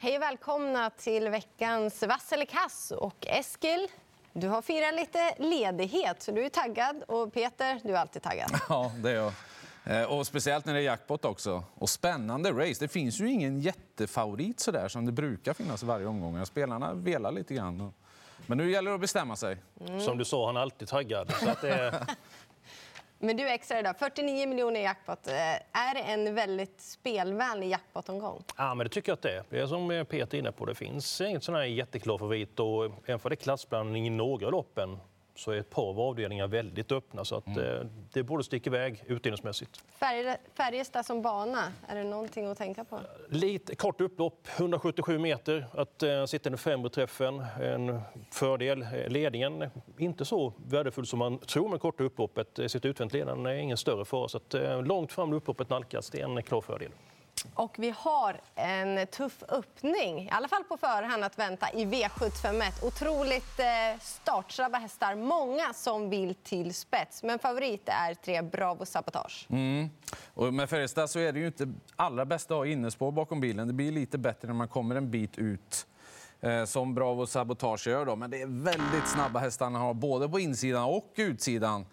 Hej och välkomna till veckans Vass eller kass. Och Eskil, du har firat lite ledighet, så du är taggad. Och Peter, du är alltid taggad. Ja, det är jag. Eh, och speciellt när det är jackpot också. Och spännande race. Det finns ju ingen jättefavorit så där som det brukar finnas varje omgång. Spelarna velar lite grann. Men nu gäller det att bestämma sig. Mm. Som du sa, han är alltid taggad. Så att det... Men du är extra idag. 49 miljoner i jackpot. Eh, är det en väldigt spelvänlig jackpotomgång? Ja, men det tycker jag att det är. Det är som eh, Peter är inne på. Det finns inget sån här jätteklar favorit. Och även för det är klassblandning i några loppen så är ett par av avdelningarna väldigt öppna. Så att, mm. Eh, det borde sticka iväg utdelningsmässigt. Färjestad som bana, är det någonting att tänka på? Lite kort upplopp, 177 meter. Att uh, sitta i den främre träffen, en fördel. Ledningen, inte så värdefull som man tror med korta upploppet. Sitt utvänt ledande är ingen större fara. Så att, uh, långt fram upploppet nalkas, det är en klar fördel. Och vi har en tuff öppning, i alla fall på förhand, att vänta i V751. Otroligt eh, startsnabba hästar. Många som vill till spets. Men favorit är tre Bravo Sabotage. Mm. Och med Färjestad så är det ju inte allra bästa att ha innespår bakom bilen. Det blir lite bättre när man kommer en bit ut eh, som Bravo Sabotage gör. Då. Men det är väldigt snabba hästar han har, både på insidan och utsidan.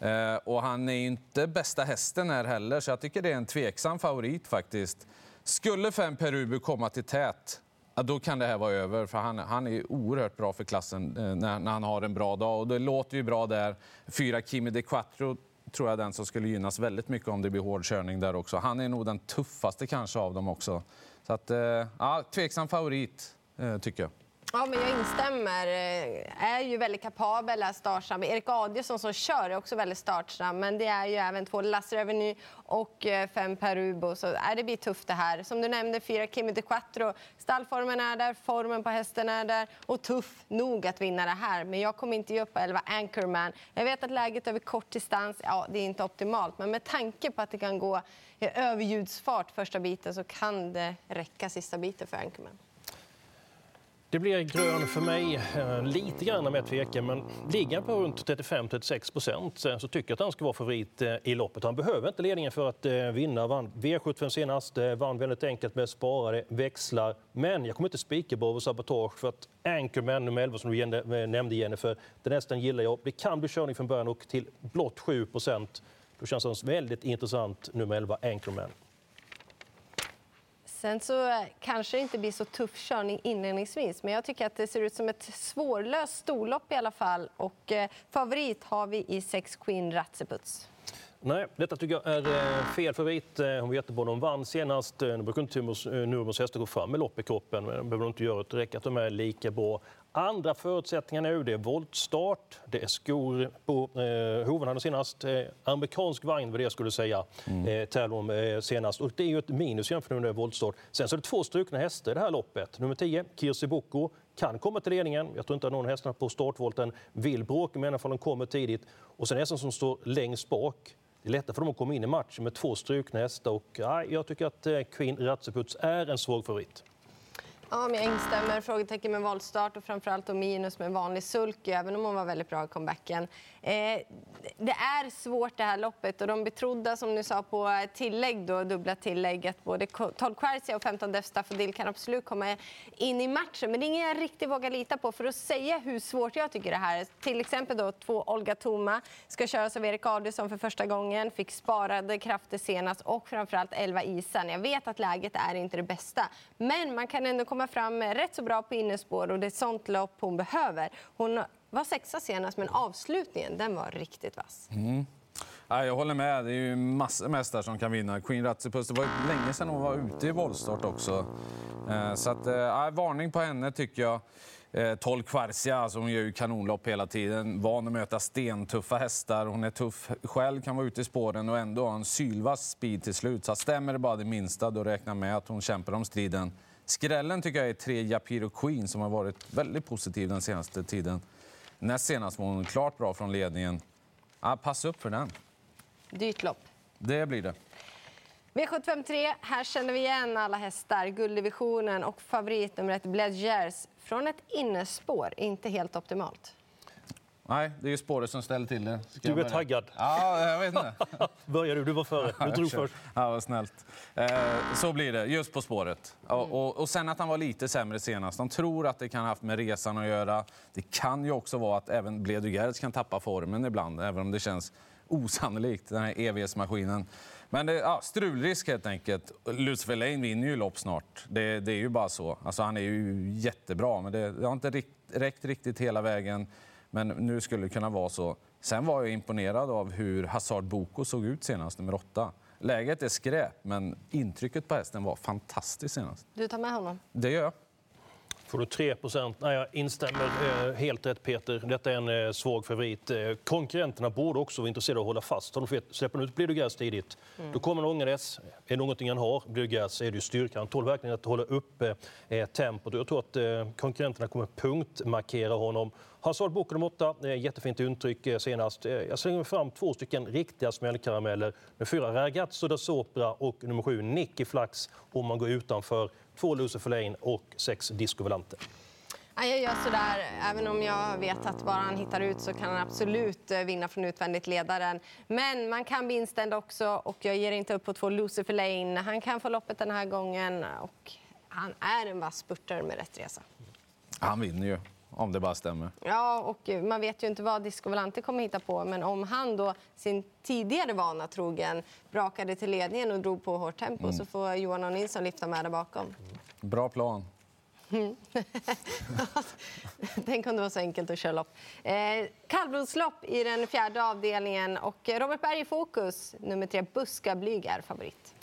Eh, och han är inte bästa hästen här heller, så jag tycker det är en tveksam favorit faktiskt. Skulle fem Perubu komma till tät, då kan det här vara över. För han, han är oerhört bra för klassen eh, när, när, han har en bra dag. Och det låter ju bra där. Fyra Kimi de Quattro tror jag den som skulle gynnas väldigt mycket om det blir hård körning där också. Han är nog den tuffaste kanske av dem också. Så att, eh, ja, tveksam favorit, eh, tycker jag. Ja, men jag instämmer. Eh, är ju väldigt kapabel, är startsam. Erik Adielsson som kör är också väldigt startsnabb. Men det är ju även två Lasse Reveny och eh, fem Perubo. Så är det blir tufft det här. Som du nämnde, fyra Kimi de Quattro. Stallformen är där, formen på hästen är där. Och tuff nog att vinna det här. Men jag kommer inte ge upp på 11 Anchorman. Jag vet att läget över kort distans, ja, det är inte optimalt. Men med tanke på att det kan gå i överljudsfart första biten så kan det räcka sista biten för Anchorman. Det blir grön för mig, eh, lite grann med tvekan, men ligger han på runt 35-36 procent så tycker jag att han ska vara favorit eh, i loppet. Han behöver inte ledningen för att eh, vinna. Vann V75 senast, vann väldigt enkelt med sparade växlar. Men jag kommer inte spika Bravo Sabotage för att Anchorman nummer 11 som du nämnde Jennifer, den hästen gillar jag. Det kan bli körning från början och till blott 7 procent. Då känns han väldigt intressant, nummer 11 Anchorman. Sen så eh, kanske det inte blir så tuff körning inledningsvis men jag tycker att det ser ut som ett svårlöst storlopp i alla fall. Och eh, favorit har vi i 6 Queen Ratseputs. Nej, detta tycker jag är eh, fel favorit. Eh, hon var jättebra hon vann senast. Nu brukar inte Nurmos hästar gå fram med lopp i kroppen. Men behöver inte göra det. räcker att de är lika bra. Andra förutsättningar nu, det är voltstart, det är skor på eh, hoven senast. Eh, amerikansk vagn var det jag skulle säga, mm. eh, tävlade eh, senast. Och det är ju ett minus jämfört med voltstart. Sen så är det två strukna hästar i det här loppet. Nummer 10, Kirsi Boko, kan komma till ledningen. Jag tror inte att någon hästarna på startvolten vill bråka med henne för de kommer tidigt. Och sen hästen som står längst bak. Det är lättare för dem att komma in i matchen med två strukna hästar. Och, ja, jag tycker att eh, Queen Ratseputs är en svag favorit. Ja, men jag instämmer. Frågetecken med voltstart och framförallt och minus med vanlig sulk, även om hon var väldigt bra i comebacken. Eh, det är svårt det här loppet och de betrodda som du sa på tillägg, då, dubbla tillägg, att både 12 Quercia och 15 Def Staffodil kan absolut komma in i matchen. Men det är ingen jag riktigt vågar lita på för att säga hur svårt jag tycker det här är. Till exempel då två Olga Toma ska köras av Erik Adielsson för första gången, fick sparade krafter senast och framförallt 11 Isan. Jag vet att läget är inte det bästa, men man kan ändå komma komma fram rätt så bra på innespår och det är ett sånt lopp hon behöver. Hon var sexa senast, men avslutningen den var riktigt vass. Mm. Jag håller med. Det är ju massor med hästar som kan vinna. Queen Ratsipus, det var länge sedan hon var ute i voltstart också. Eh, så att, äh, varning på henne tycker jag. Eh, 12 Kvarsia, alltså hon gör ju kanonlopp hela tiden. Van att möta stentuffa hästar. Hon är tuff själv, kan vara ute i spåren och ändå ha en sylvass speed till slut. Så stämmer det bara det minsta, då räkna med att hon kämpar om striden. Skrällen tycker jag är tre Japiro Queen som har varit väldigt positiv den senaste tiden. Näst senast var hon klart bra från ledningen. Ja, pass upp för den. Dyrt lopp. Det blir det. V753, här känner vi igen alla hästar. Gulddivisionen och favorit nummer ett Bledgers från ett innespår. Inte helt optimalt. Nej, det är ju spåret som ställer till det. Ska Du är taggad. Ja, jag vet inte. Börjar du, du var före. Du drog först. Ja, vad snällt. Eh, så blir det, just På spåret. Och, och, och sen att han var lite sämre senast. De tror att det kan ha haft med resan att göra. Det kan ju också vara att även Bledugerz kan tappa formen ibland, även om det känns osannolikt, den här EVS-maskinen. Men det ja, strulrisk helt enkelt. Lucifer Lane vinner ju lopp snart. Det, det är ju bara så. Alltså, han är ju jättebra, men det, det har inte rikt, räckt riktigt hela vägen. Men nu skulle det kunna vara så. Sen var jag imponerad av hur Hazard Boko såg ut senast, nummer åtta. Läget är skräp, men intrycket på hästen var fantastiskt senast. Du tar med honom. Det gör jag. Får du 3 Nej, jag instämmer eh, helt rätt, Peter. Detta är en eh, svag favorit. Eh, konkurrenterna borde också vara intresserade av att hålla fast. Om de släpper ut Blidogas tidigt, då kommer han ångres. Är det någonting han har, Blidogas, är det styrkan. Han tål verkligen att hålla uppe eh, tempot. Jag tror att eh, konkurrenterna kommer punktmarkera honom. Hazard nummer 8, eh, jättefint uttryck eh, senast. Eh, jag slänger fram två stycken riktiga smällkarameller med fyra Ragazzo da Sopra och nummer sju Nicky Flax om man går utanför två Lucifer Lane och sex Disco Volante. Ja, jag gör sådär, även om jag vet att bara han hittar ut så kan han absolut eh, vinna från utvändigt ledaren. Men man kan bli inställd också och jag ger inte upp på två Lucifer Lane. Han kan få loppet den här gången och han är en vass spurtare med rätt resa. Han vinner ju, om det bara stämmer. Ja, och man vet ju inte vad Disco Volante kommer hitta på, men om han då sin tidigare vana trogen brakade till ledningen och drog på hårt tempo så får Johan och Nilsson lyfta med där bakom. Bra plan. Tänk om det var så enkelt att köra lopp. Eh, kallblodslopp i den fjärde avdelningen och Robert Berg i fokus. Nummer tre, Buska Blyg är favorit.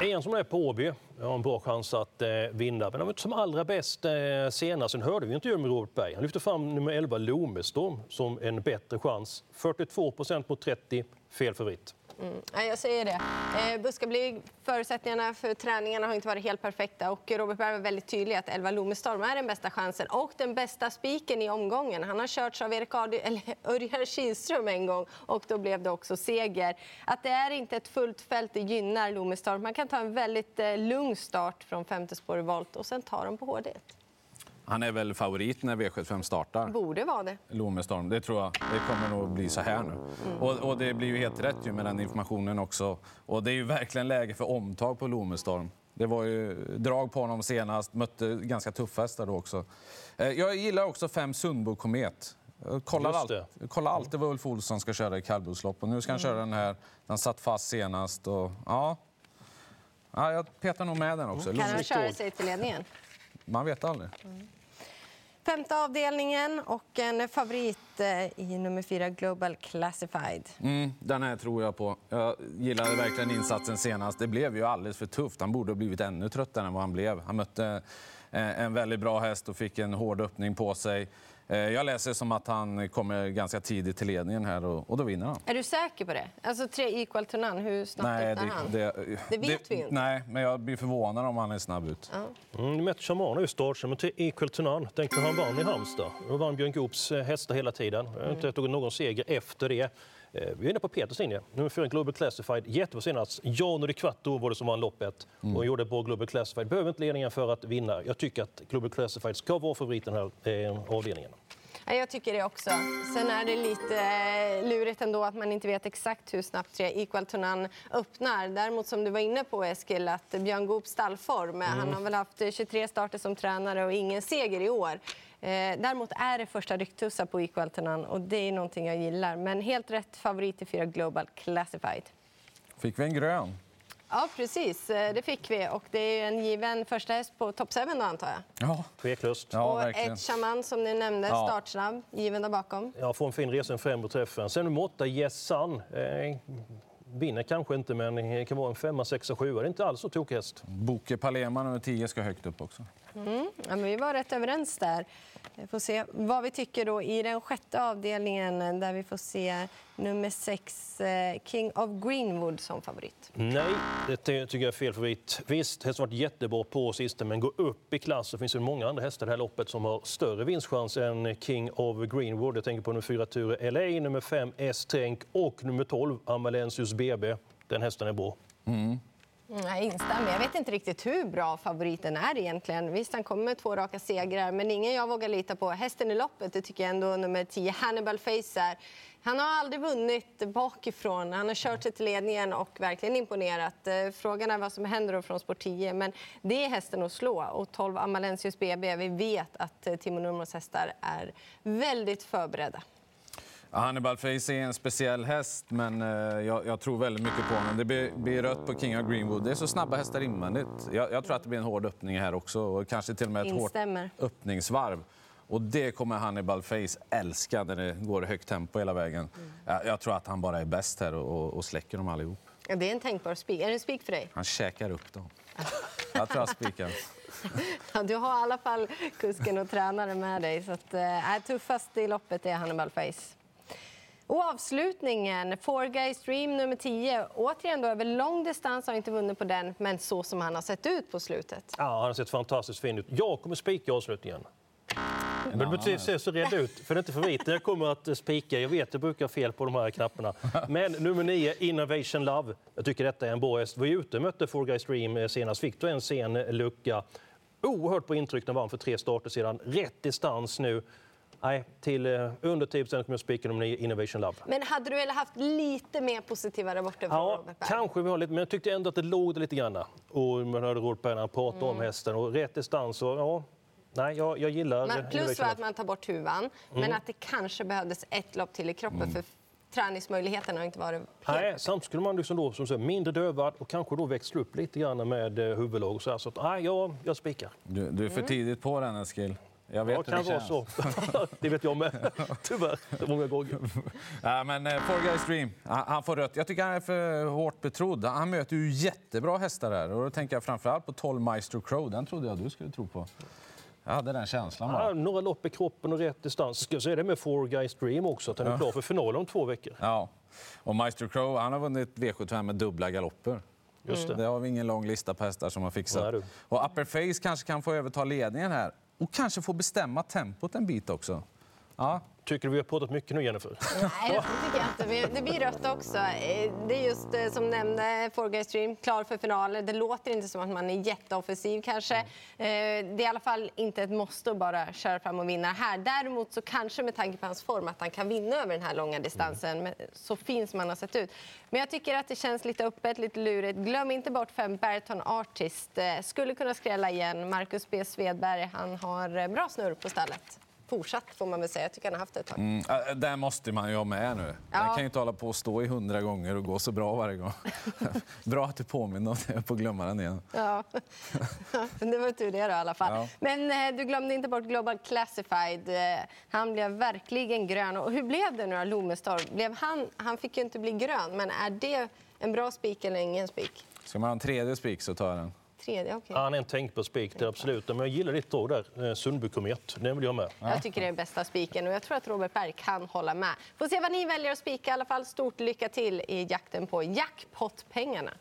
En som är på Åby har en bra chans att eh, vinna. Men han var inte som allra bäst eh, senast. Sen hörde vi intervjun med Robert Berg. Han lyfte fram nummer 11 Lomestorm som en bättre chans. 42 procent mot 30, fel favorit. Mm. Ja, jag säger det. Eh, Buskablyg, förutsättningarna för träningarna har inte varit helt perfekta. Och Robert Berg var väldigt tydlig att 11 Lomestorm är den bästa chansen och den bästa spiken i omgången. Han har körts av Erik Adi, eller Örjan Kihlström en gång och då blev det också seger. Att det är inte ett fullt fält det gynnar Lomestorm. Man kan ta en väldigt eh, lugn start från femte spår i volt och sen ta dem på hårdhet. Han är väl favorit när V75 startar. Borde vara det. Lomestorm, det tror jag. Det kommer nog bli så här nu. Och, och det blir ju helt rätt ju med den informationen också. Och det är ju verkligen läge för omtag på Lomestorm. Det var ju drag på honom senast, mötte ganska tuffa hästar då också. Eh, Jag gillar också fem Sundbo Komet. Kollar, jag kollar alltid vad Ulf Olsson ska köra i kallblodslopp och nu ska han köra den här. Den satt fast senast och ja. ja jag petar nog med den också. Kan han köra sig till ledningen? Man vet aldrig. Femte avdelningen och en favorit eh, i nummer fyra, Global Classified. Mm, den här tror jag på. Jag gillade verkligen insatsen senast. Det blev ju alldeles för tufft. Han borde ha blivit ännu tröttare än vad han blev. Han mötte eh, en väldigt bra häst och fick en hård öppning på sig. Eh, Jag läser som att han kommer ganska tidigt till ledningen här och, och då vinner han. Är du säker på det? Alltså tre equal to none, hur snabbt öppnar han? Det vet vi ju inte. Nej, men jag blir förvånad om han är snabb ut. Mm, Met Shaman är ju startnummer till Equal to None. Tänk när han vann i Halmstad. Då vann Björn Goops eh, hästar hela tiden. Jag har inte tagit någon seger efter det. Eh, Vi är inne på Peters linje. Nummer fyra Global Classified. Jättebra senast. Jan Quattro var det som vann loppet och gjorde bra Global Classified. Behöver inte ledningen för att vinna. Jag tycker att Global Classified ska vara favorit i den här eh, avdelningen. Ja, jag tycker det också. Sen är det lite eh, lurigt ändå att man inte vet exakt hur snabbt tre equal to none öppnar. Däremot som du var inne på Eskil, att Björn Goops stallform. Han har väl haft eh, 23 starter som tränare och ingen seger i år. Eh, däremot är det första rycktussar på equal to none och det är någonting jag gillar. Men helt rätt favorit i fyra Global Classified. Fick vi en grön? Ja, precis. Eh, Det fick vi. Och det är en given första häst på topp 7 då, antar jag. Ja, Tveklöst. ja och verkligen. ett shaman som ni nämnde, Ja. startsnabb, given där bakom. Ja, får en fin resa, en fem på träffen. Sen nummer åtta, Yes Sun. Eh, vinner kanske inte, men kan vara en femma, sexa, sjua. Det är inte alls så tokig häst. Boke Palema nummer 10 ska högt upp också. Ja, men vi var rätt överens där. Vi får se vad vi tycker då i den sjätte avdelningen där vi får se nummer sex, eh, King of Greenwood, som favorit. Nej, det ty- tycker jag är fel favorit. Visst, hästen har varit jättebra på sisten, men gå upp i klass. Det finns ju många andra hästar i det här loppet som har större vinstchans än King of Greenwood. Jag tänker på nummer fyra Ture LA, nummer fem S-Tänk och nummer 12 Amalensius BB. Den hästen är bra. Mm, Mm, jag instämmer. Jag vet inte riktigt hur bra favoriten är egentligen. Visst, han kommer med två raka segrar, men ingen jag vågar lita på. Hästen i loppet, det tycker jag ändå nummer 10, Hannibal Face är. Han har aldrig vunnit bakifrån. Han har kört sig till ledningen och verkligen imponerat. Eh, frågan är vad som händer då från sport 10, men det är hästen att slå. Och 12 Amalensius BB, vi vet att eh, Timo Nurmos hästar är väldigt förberedda. Hannibal Face är en speciell häst, men eh, jag, jag, tror väldigt mycket på honom. Det blir, blir rött på King of Greenwood. Det är så snabba hästar invändigt. Jag, jag, tror att det blir en hård öppning här också och kanske till och med ett Instämmer. hårt öppningsvarv. Och det kommer Hannibal Face älska när det går i högt tempo hela vägen. Mm. Jag, jag, tror att han bara är bäst här och, och släcker dem allihop. Ja, det är en tänkbar spik. Är det en spik för dig? Han käkar upp dem. jag tror jag spikar. Ja, du har i alla fall kusken och tränaren med dig. Så att, äh, tuffast i loppet är Hannibal Face. Och avslutningen, Four Guys Dream nummer 10. Återigen då, över lång distans har inte vunnit på den, men så som han har sett ut på slutet. Ja, han har sett fantastiskt fin ut. Jag kommer spika avslutningen. Men du behöver se så rädd ut, för det är inte för vitt. Jag kommer att spika. Jag vet, jag brukar ha fel på de här knapparna. Men nummer 9, Innovation Love. Jag tycker detta är en bra häst. Vi var ute och mötte Four Guys Dream senast. Fick du en sen lucka. Oerhört på intryck när han vann för tre starter sedan. Rätt distans nu. Nej, till uh, under 10 kommer jag spika om Innovation Love. Men hade du velat haft lite mer positiva rapporter från ja, Robert Berg? kanske vi har lite, men jag tyckte ändå att det låg det lite grann. Och man hörde Robert Berg pratade mm. om hästen och rätt distans. Och, ja, nej, jag, jag gillar men Plus var att man tar bort huvan, mm. men att det kanske behövdes ett lopp till i kroppen. Mm. För träningsmöjligheterna har inte varit helt... Nej, samtidigt skulle man liksom då, som säger, mindre dövad och kanske då växla upp lite grann med eh, huvudlag. Och så här, så att, nej, jag, jag spikar. Du, du är för mm. tidigt på den, Eskil. Jag vet ja, det kan vara så. det vet jag med, tyvärr. Många gånger. Ja, men uh, Four Guys Dream, han, han, får rött. Jag tycker han är för hårt betrodd. Han möter ju jättebra hästar här. Och då tänker jag framförallt på 12 Maestro Crow. Den trodde jag du skulle tro på. Jag hade den känslan. Ja, några lopp i kroppen och rätt distans. Jag säga det med Four Guys Dream också, att han är ja. klar för final om två veckor. Ja. Och Maestro Crow, han har vunnit V75 med dubbla galopper. Just det. det har vi ingen lång lista på hästar som har fixat. Och Upper Face kanske kan få överta ledningen här och kanske få bestämma tempot en bit också. Ja. Tycker du vi har pratat mycket nu, Jennifer? Nej, det tycker jag inte. Det blir rött också. Eh, det är just eh, som nämnde, Four Guys Stream, klar för finaler. Det låter inte som att man är jätteoffensiv kanske. Mm. Det är i alla fall inte ett måste att bara köra fram och vinna här. Däremot så kanske med tanke på hans form att han kan vinna över den här långa distansen. Mm. Så fin som han har sett ut. Men jag tycker att det känns lite öppet, lite lurigt. Glöm inte bort fem Berton Artist. Skulle kunna skrälla igen. Marcus B. Svedberg, han har bra snurr på stallet fortsatt får man väl säga. Jag tycker han har haft det ett tag. Mm, där måste man ju ha med nu. Ja. Den kan ju inte hålla på att stå i hundra gånger och gå så bra varje gång. bra att du påminner om det, jag får glömma den igen. Ja, det var tur det då, i alla fall. Ja. Men eh, du glömde inte bort Global Classified. Eh, han blev verkligen grön. Och hur blev det nu då, Lomestorp? Blev han, han fick ju inte bli grön, men är det en bra spik eller ingen spik? Ska man ha en tredje spik så tar jag den tredje, okay. Han är en tänkbar spik, absolut. Men jag gillar ditt råd där, eh, Sundby Komet. Den vill jag med. Jag tycker det är bästa spiken och jag tror att Robert Berg kan hålla med. Får se vad ni väljer att spika. I alla fall stort lycka till i jakten på jackpot-pengarna.